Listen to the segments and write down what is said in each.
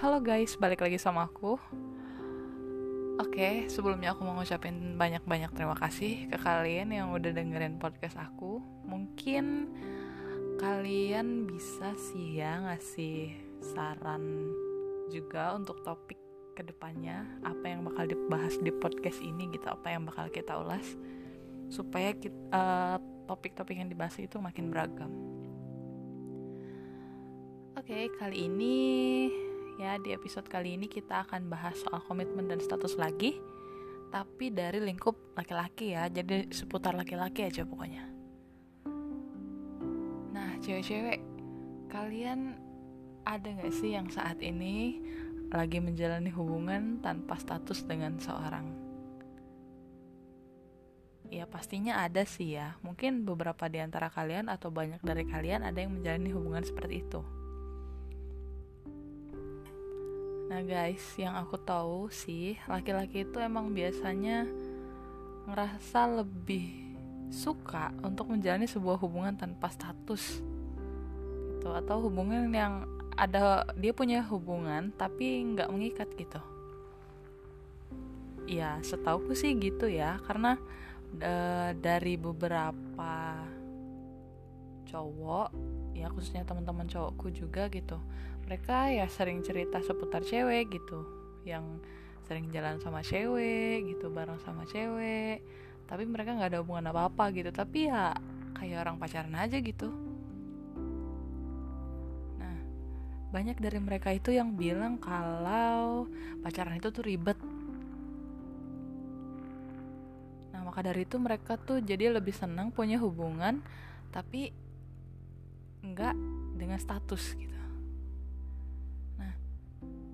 Halo guys, balik lagi sama aku. Oke, sebelumnya aku mau ngucapin banyak-banyak terima kasih ke kalian yang udah dengerin podcast aku. Mungkin kalian bisa sih ya ngasih saran juga untuk topik ke depannya apa yang bakal dibahas di podcast ini gitu, apa yang bakal kita ulas supaya uh, topik-topik yang dibahas itu makin beragam. Oke, kali ini ya di episode kali ini kita akan bahas soal komitmen dan status lagi, tapi dari lingkup laki-laki ya, jadi seputar laki-laki aja pokoknya. Nah, cewek-cewek, kalian ada gak sih yang saat ini lagi menjalani hubungan tanpa status dengan seorang? Ya pastinya ada sih ya, mungkin beberapa di antara kalian atau banyak dari kalian ada yang menjalani hubungan seperti itu. Nah guys, yang aku tahu sih laki-laki itu emang biasanya ngerasa lebih suka untuk menjalani sebuah hubungan tanpa status gitu atau hubungan yang ada dia punya hubungan tapi nggak mengikat gitu. Ya setauku sih gitu ya karena e, dari beberapa cowok ya khususnya teman-teman cowokku juga gitu. Mereka ya sering cerita seputar cewek gitu yang sering jalan sama cewek gitu bareng sama cewek. Tapi mereka nggak ada hubungan apa apa gitu. Tapi ya kayak orang pacaran aja gitu. Nah banyak dari mereka itu yang bilang kalau pacaran itu tuh ribet. Nah maka dari itu mereka tuh jadi lebih senang punya hubungan tapi nggak dengan status gitu.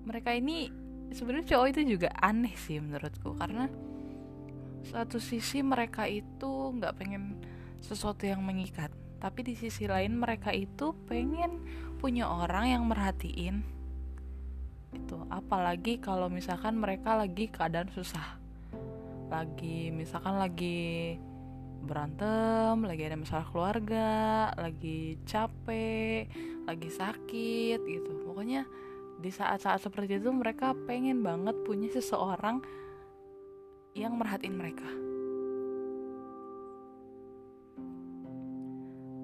Mereka ini sebenarnya cowok itu juga aneh sih menurutku karena satu sisi mereka itu nggak pengen sesuatu yang mengikat tapi di sisi lain mereka itu pengen punya orang yang merhatiin. Itu apalagi kalau misalkan mereka lagi keadaan susah lagi misalkan lagi berantem lagi ada masalah keluarga lagi capek lagi sakit gitu. Pokoknya di saat-saat seperti itu mereka pengen banget punya seseorang yang merhatiin mereka.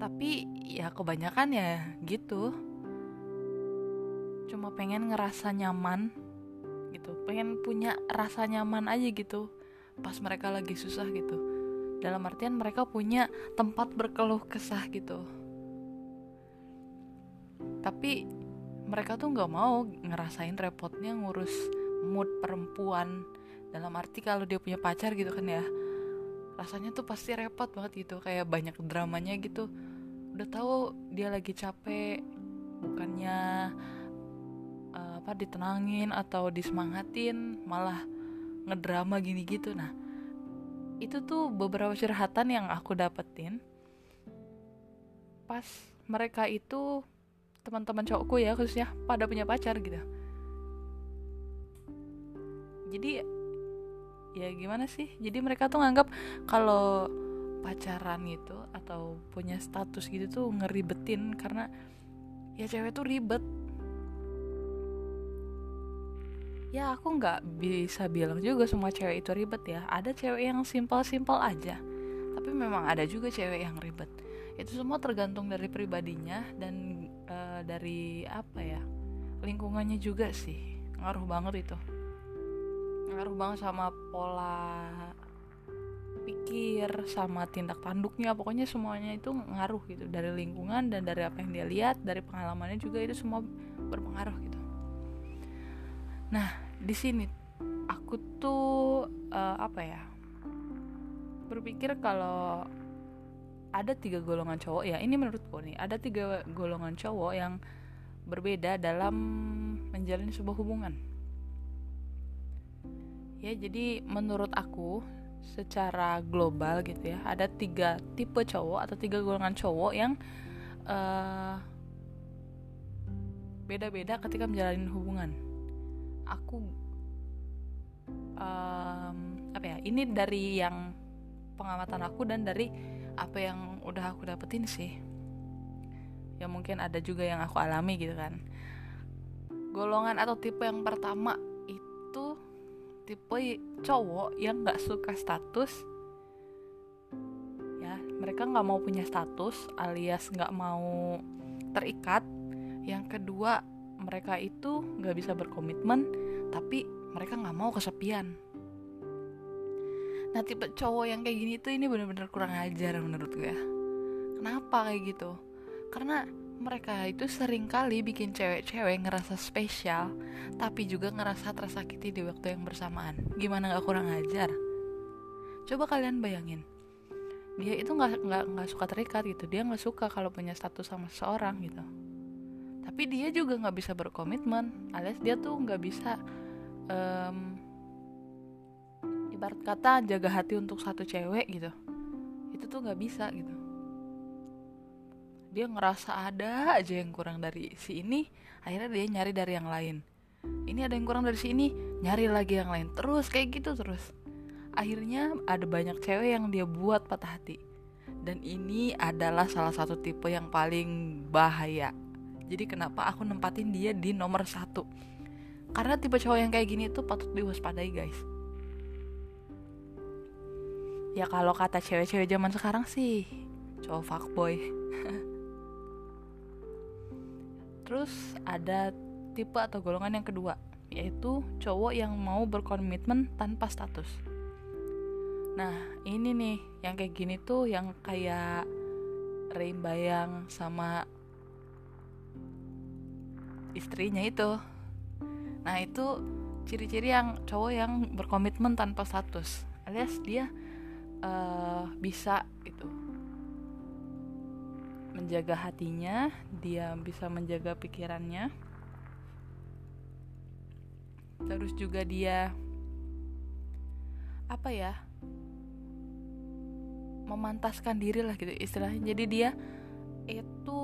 Tapi ya kebanyakan ya gitu. Cuma pengen ngerasa nyaman gitu. Pengen punya rasa nyaman aja gitu. Pas mereka lagi susah gitu dalam artian mereka punya tempat berkeluh kesah gitu. Tapi mereka tuh nggak mau ngerasain repotnya ngurus mood perempuan. Dalam arti kalau dia punya pacar gitu kan ya rasanya tuh pasti repot banget gitu. Kayak banyak dramanya gitu. Udah tahu dia lagi capek bukannya uh, apa ditenangin atau disemangatin malah ngedrama gini gitu. Nah itu tuh beberapa curhatan yang aku dapetin. Pas mereka itu teman-teman cowokku ya khususnya pada punya pacar gitu. Jadi ya gimana sih? Jadi mereka tuh nganggap kalau pacaran gitu atau punya status gitu tuh ngeribetin karena ya cewek tuh ribet ya aku nggak bisa bilang juga semua cewek itu ribet ya. Ada cewek yang simpel-simpel aja. Tapi memang ada juga cewek yang ribet. Itu semua tergantung dari pribadinya dan uh, dari apa ya lingkungannya juga sih. Ngaruh banget itu. Ngaruh banget sama pola pikir sama tindak tanduknya. Pokoknya semuanya itu ngaruh gitu. Dari lingkungan dan dari apa yang dia lihat dari pengalamannya juga itu semua berpengaruh gitu. Nah di sini aku tuh uh, apa ya berpikir kalau ada tiga golongan cowok ya ini menurutku nih ada tiga golongan cowok yang berbeda dalam menjalani sebuah hubungan. Ya jadi menurut aku secara global gitu ya ada tiga tipe cowok atau tiga golongan cowok yang uh, beda-beda ketika menjalani hubungan aku um, apa ya ini dari yang pengamatan aku dan dari apa yang udah aku dapetin sih. Ya mungkin ada juga yang aku alami gitu kan. Golongan atau tipe yang pertama itu tipe cowok yang nggak suka status. Ya mereka nggak mau punya status alias nggak mau terikat. Yang kedua mereka itu nggak bisa berkomitmen tapi mereka nggak mau kesepian. Nah tipe cowok yang kayak gini tuh ini bener-bener kurang ajar menurut gue. Kenapa kayak gitu? Karena mereka itu sering kali bikin cewek-cewek ngerasa spesial tapi juga ngerasa tersakiti di waktu yang bersamaan. Gimana gak kurang ajar? Coba kalian bayangin. Dia itu nggak nggak nggak suka terikat gitu. Dia nggak suka kalau punya status sama seseorang gitu tapi dia juga nggak bisa berkomitmen. Alias dia tuh nggak bisa um, ibarat kata jaga hati untuk satu cewek gitu. Itu tuh nggak bisa gitu. Dia ngerasa ada aja yang kurang dari si ini akhirnya dia nyari dari yang lain. Ini ada yang kurang dari si ini nyari lagi yang lain. Terus kayak gitu terus. Akhirnya ada banyak cewek yang dia buat patah hati. Dan ini adalah salah satu tipe yang paling bahaya jadi kenapa aku nempatin dia di nomor satu? Karena tipe cowok yang kayak gini tuh patut diwaspadai guys. Ya kalau kata cewek-cewek zaman sekarang sih cowok fuckboy. Terus ada tipe atau golongan yang kedua yaitu cowok yang mau berkomitmen tanpa status. Nah ini nih yang kayak gini tuh yang kayak Rain Bayang sama istrinya itu. Nah itu ciri-ciri yang cowok yang berkomitmen tanpa status alias dia uh, bisa itu menjaga hatinya dia bisa menjaga pikirannya. Terus juga dia apa ya memantaskan diri lah gitu istilahnya. Jadi dia itu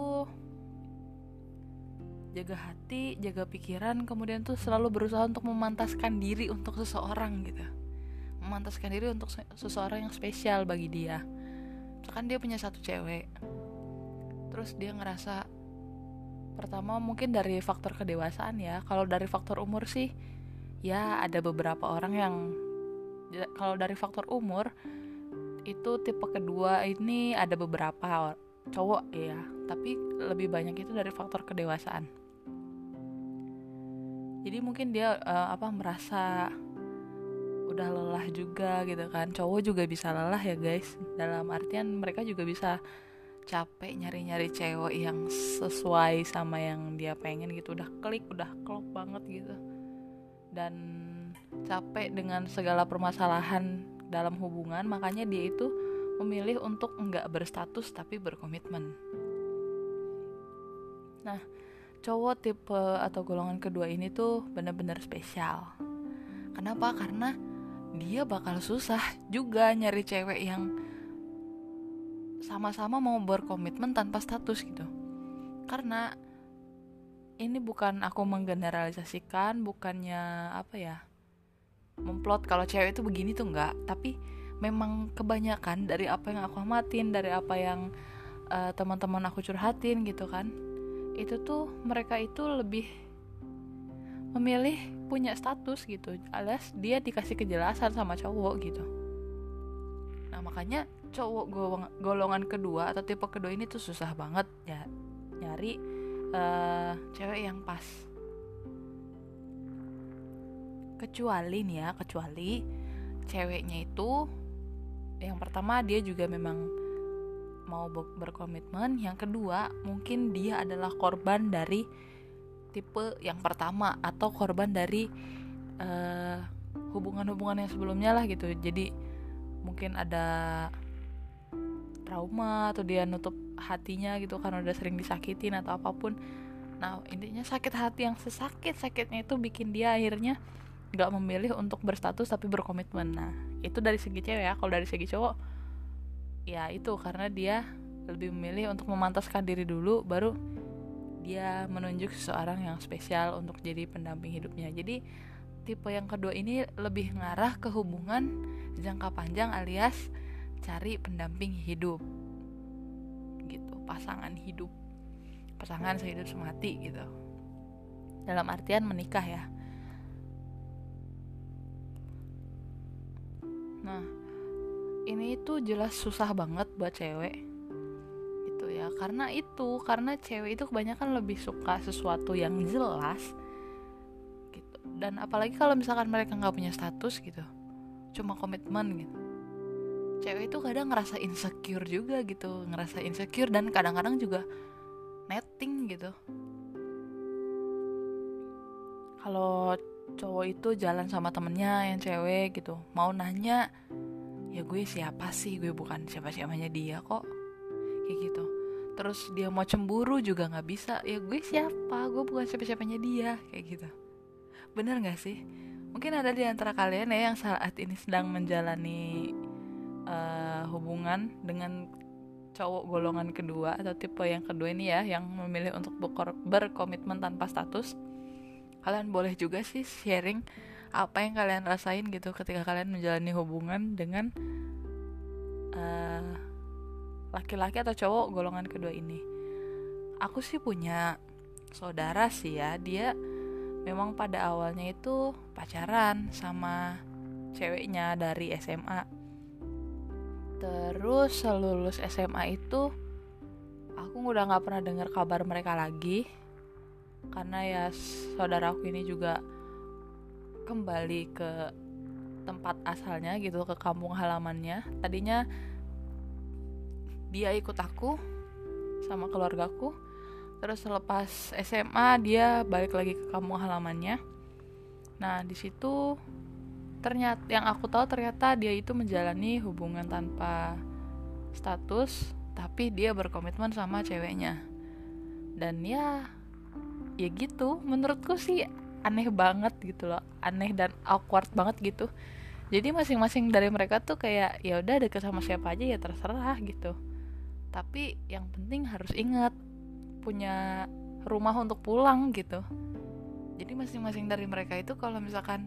jaga hati, jaga pikiran, kemudian tuh selalu berusaha untuk memantaskan diri untuk seseorang gitu. Memantaskan diri untuk seseorang yang spesial bagi dia. Misalkan dia punya satu cewek terus dia ngerasa pertama mungkin dari faktor kedewasaan ya kalau dari faktor umur sih ya ada beberapa orang yang kalau dari faktor umur itu tipe kedua ini ada beberapa cowok ya tapi lebih banyak itu dari faktor kedewasaan jadi mungkin dia uh, apa merasa udah lelah juga gitu kan. Cowok juga bisa lelah ya guys. Dalam artian mereka juga bisa capek nyari-nyari cewek yang sesuai sama yang dia pengen gitu. Udah klik udah klop banget gitu. Dan capek dengan segala permasalahan dalam hubungan makanya dia itu memilih untuk enggak berstatus tapi berkomitmen. Nah cowok tipe atau golongan kedua ini tuh bener-bener spesial. Kenapa? Karena dia bakal susah juga nyari cewek yang sama-sama mau berkomitmen tanpa status gitu. Karena ini bukan aku menggeneralisasikan bukannya apa ya memplot kalau cewek itu begini tuh enggak tapi memang kebanyakan dari apa yang aku amatin dari apa yang uh, teman-teman aku curhatin gitu kan itu tuh mereka itu lebih memilih punya status gitu alias dia dikasih kejelasan sama cowok gitu. Nah makanya cowok golongan kedua atau tipe kedua ini tuh susah banget ya nyari uh, cewek yang pas. Kecuali nih ya kecuali ceweknya itu yang pertama dia juga memang mau berkomitmen. Yang kedua mungkin dia adalah korban dari tipe yang pertama atau korban dari eh, hubungan-hubungan yang sebelumnya lah gitu. Jadi mungkin ada trauma atau dia nutup hatinya gitu karena udah sering disakitin atau apa pun. Nah intinya sakit hati yang sesakit sakitnya itu bikin dia akhirnya nggak memilih untuk berstatus tapi berkomitmen. Nah itu dari segi cewek ya. Kalau dari segi cowok ya itu karena dia lebih memilih untuk memantaskan diri dulu baru dia menunjuk seseorang yang spesial untuk jadi pendamping hidupnya. Jadi tipe yang kedua ini lebih ngarah ke hubungan jangka panjang alias cari pendamping hidup. Gitu pasangan hidup. Pasangan sehidup semati gitu. Dalam artian menikah ya. Nah ini itu jelas susah banget buat cewek. Itu ya karena itu karena cewek itu kebanyakan lebih suka sesuatu yang jelas gitu. Dan apalagi kalau misalkan mereka nggak punya status gitu. Cuma komitmen gitu. Cewek itu kadang ngerasa insecure juga gitu. Ngerasa insecure dan kadang-kadang juga netting gitu. Kalau cowok itu jalan sama temennya yang cewek gitu. Mau nanya ya gue siapa sih? Gue bukan siapa-siapanya dia kok. Kayak gitu. Terus dia mau cemburu juga nggak bisa. Ya gue siapa? Gue bukan siapa-siapanya dia. Kayak gitu. Bener nggak sih? Mungkin ada di antara kalian ya yang saat ini sedang menjalani uh, hubungan dengan cowok golongan kedua atau tipe yang kedua ini ya yang memilih untuk berkomitmen tanpa status. Kalian boleh juga sih sharing apa yang kalian rasain gitu ketika kalian menjalani hubungan dengan laki laki-laki atau cowok golongan kedua ini? Aku sih punya saudara sih ya dia memang pada awalnya itu pacaran sama ceweknya dari SMA terus lulus SMA itu aku udah nggak pernah dengar kabar mereka lagi. Karena ya saudaraku ini juga kembali ke tempat asalnya gitu ke kampung halamannya. Tadinya dia ikut aku sama keluargaku. Terus selepas SMA dia balik lagi ke kampung halamannya. Nah di situ ternyata yang aku tahu ternyata dia itu menjalani hubungan tanpa status tapi dia berkomitmen sama ceweknya. Dan ya ya gitu. Menurutku sih aneh banget gitu loh aneh dan awkward banget gitu. Jadi masing-masing dari mereka tuh kayak ya udah deket sama siapa aja ya terserah gitu. Tapi yang penting harus ingat punya rumah untuk pulang gitu. Jadi masing-masing dari mereka itu kalau misalkan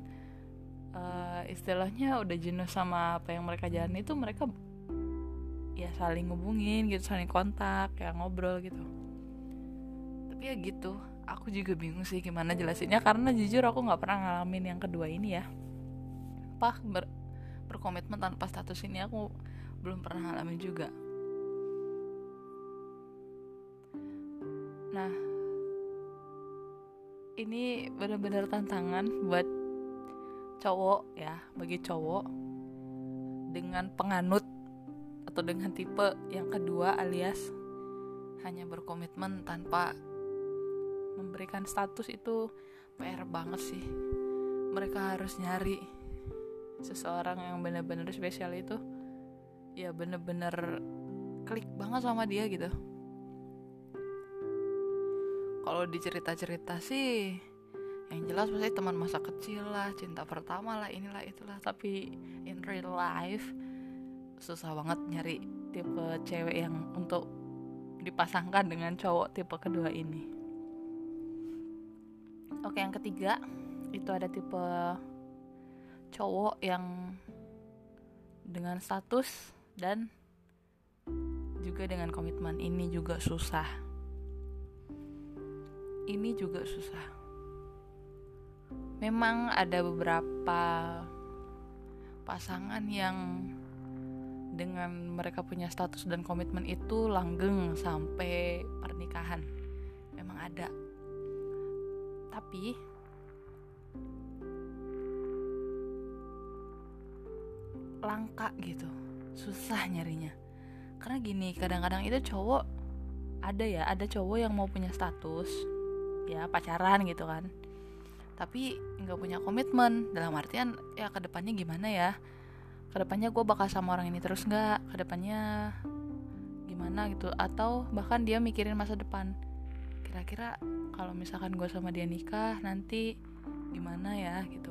uh, istilahnya udah jenuh sama apa yang mereka jalani itu mereka ya saling ngubungin gitu saling kontak kayak ngobrol gitu. Tapi ya gitu aku juga bingung sih gimana jelasinnya karena jujur aku nggak pernah ngalamin yang kedua ini ya. Apa ber berkomitmen tanpa status ini aku belum pernah ngalamin juga. Nah ini benar-benar tantangan buat cowok ya bagi cowok dengan penganut atau dengan tipe yang kedua alias hanya berkomitmen tanpa memberikan status itu PR banget sih. Mereka harus nyari seseorang yang benar-benar spesial itu. Ya bener-bener klik banget sama dia gitu. Kalau dicerita-cerita sih yang jelas pasti teman masa kecil lah cinta pertama lah inilah itulah. Tapi in real life susah banget nyari tipe cewek yang untuk dipasangkan dengan cowok tipe kedua ini oke yang ketiga itu ada tipe cowok yang dengan status dan juga dengan komitmen. Ini juga susah. Ini juga susah. Memang ada beberapa pasangan yang dengan mereka punya status dan komitmen itu langgeng sampai pernikahan. Memang ada tapi langka gitu. Susah nyarinya. Karena gini kadang-kadang itu cowok ada ya ada cowok yang mau punya status ya pacaran gitu kan. Tapi nggak punya komitmen. Dalam artian ya ke depannya gimana ya? Ke depannya gue bakal sama orang ini terus nggak? Ke depannya gimana gitu? Atau bahkan dia mikirin masa depan kira-kira kalau misalkan gue sama dia nikah nanti gimana ya gitu.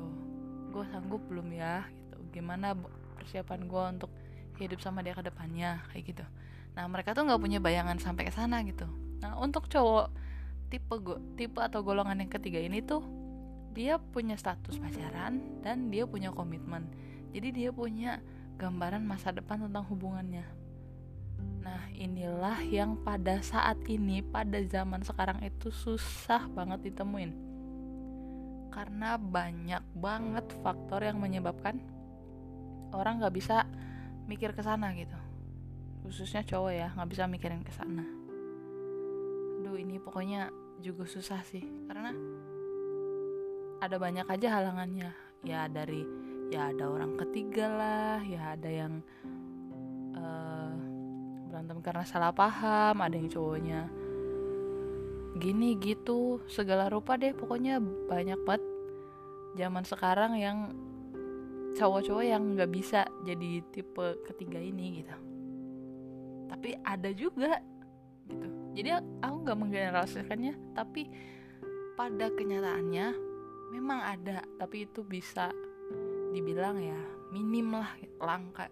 Gue sanggup belum ya gitu. Gimana persiapan gue untuk hidup sama dia ke depannya kayak gitu. Nah mereka tuh nggak punya bayangan sampai ke sana gitu. Nah untuk cowok tipe gue tipe atau golongan yang ketiga ini tuh dia punya status pacaran dan dia punya komitmen. Jadi dia punya gambaran masa depan tentang hubungannya nah inilah yang pada saat ini pada zaman sekarang itu susah banget ditemuin. Karena banyak banget faktor yang menyebabkan orang nggak bisa mikir ke sana gitu. Khususnya cowok ya nggak bisa mikirin ke sana. Aduh ini pokoknya juga susah sih. Karena ada banyak aja halangannya. Ya dari ya ada orang ketiga lah ya ada yang berantem karena salah paham ada yang cowoknya gini gitu segala rupa deh pokoknya banyak banget zaman sekarang yang cowok-cowok yang nggak bisa jadi tipe ketiga ini gitu. Tapi ada juga gitu. Jadi aku nggak menggeneralisasikannya tapi pada kenyataannya memang ada tapi itu bisa dibilang ya minim lah langka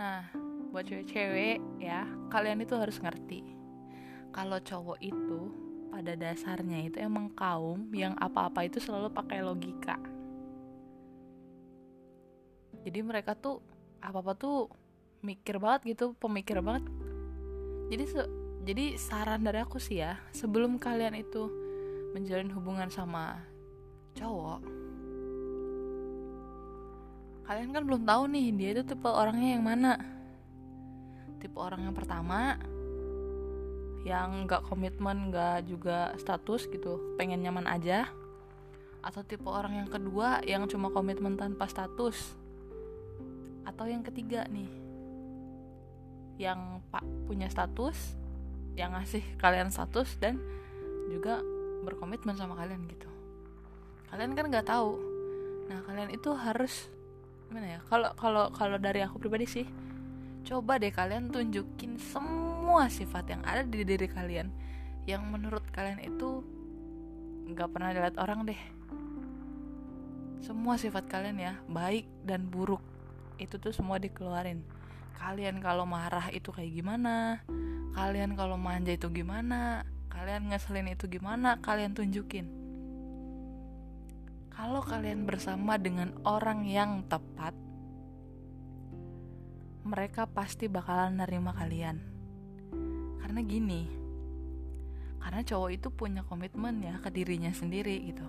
nah buat cewek-cewek ya kalian itu harus ngerti. Kalau cowok itu pada dasarnya itu emang kaum yang apa-apa itu selalu pakai logika. Jadi mereka tuh apa-apa tuh mikir banget gitu pemikir banget. Jadi se jadi saran dari aku sih ya sebelum kalian itu menjalin hubungan sama cowok kalian kan belum tahu nih dia itu tipe orangnya yang mana? Tipe orang yang pertama yang nggak komitmen nggak juga status gitu pengen nyaman aja. Atau tipe orang yang kedua yang cuma komitmen tanpa status. Atau yang ketiga nih yang pak punya status yang ngasih kalian status dan juga berkomitmen sama kalian gitu. Kalian kan nggak tahu. Nah kalian itu harus gimana ya? Kalau kalau kalau dari aku pribadi sih coba deh kalian tunjukin semua sifat yang ada di diri kalian. Yang menurut kalian itu nggak pernah dilihat orang deh. Semua sifat kalian ya baik dan buruk itu tuh semua dikeluarin. Kalian kalau marah itu kayak gimana? Kalian kalau manja itu gimana? Kalian ngeselin itu gimana? Kalian tunjukin kalau kalian bersama dengan orang yang tepat mereka pasti bakalan nerima kalian. Karena gini karena cowok itu punya komitmen ya ke dirinya sendiri gitu.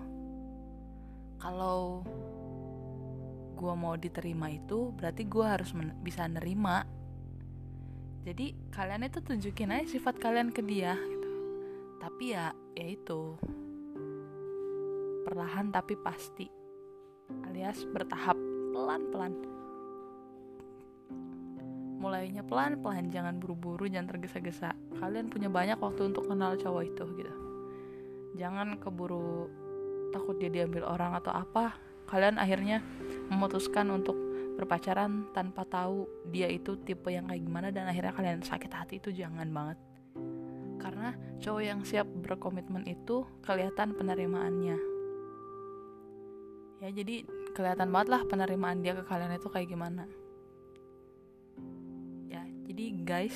Kalau gue mau diterima itu berarti gue harus bisa nerima. Jadi kalian itu tunjukin aja sifat kalian ke dia gitu. Tapi ya ya itu perlahan tapi pasti alias bertahap pelan-pelan. Mulainya pelan-pelan jangan buru-buru jangan tergesa-gesa. Kalian punya banyak waktu untuk kenal cowok itu gitu. Jangan keburu takut dia diambil orang atau apa. Kalian akhirnya memutuskan untuk berpacaran tanpa tahu dia itu tipe yang kayak gimana dan akhirnya kalian sakit hati itu jangan banget. Karena cowok yang siap berkomitmen itu kelihatan penerimaannya ya jadi kelihatan banget lah penerimaan dia ke kalian itu kayak gimana. Jadi guys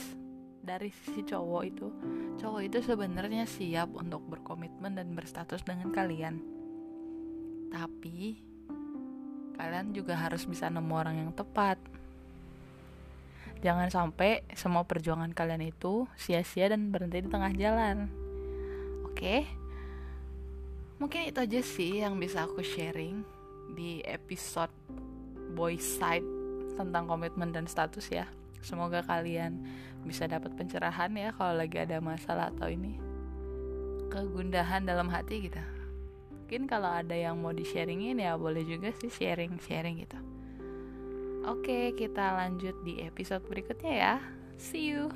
dari sisi cowok itu cowok itu sebenarnya siap untuk berkomitmen dan berstatus dengan kalian. Tapi kalian juga harus bisa nemu orang yang tepat. Jangan sampai semua perjuangan kalian itu sia-sia dan berhenti di tengah jalan. Oke? Mungkin itu aja sih yang bisa aku sharing di episode boy side tentang komitmen dan status ya Semoga kalian bisa dapat pencerahan ya kalau lagi ada masalah atau ini kegundahan dalam hati gitu. Mungkin kalau ada yang mau di-sharingin ya boleh juga sih sharing-sharing gitu. Oke, kita lanjut di episode berikutnya ya. See you.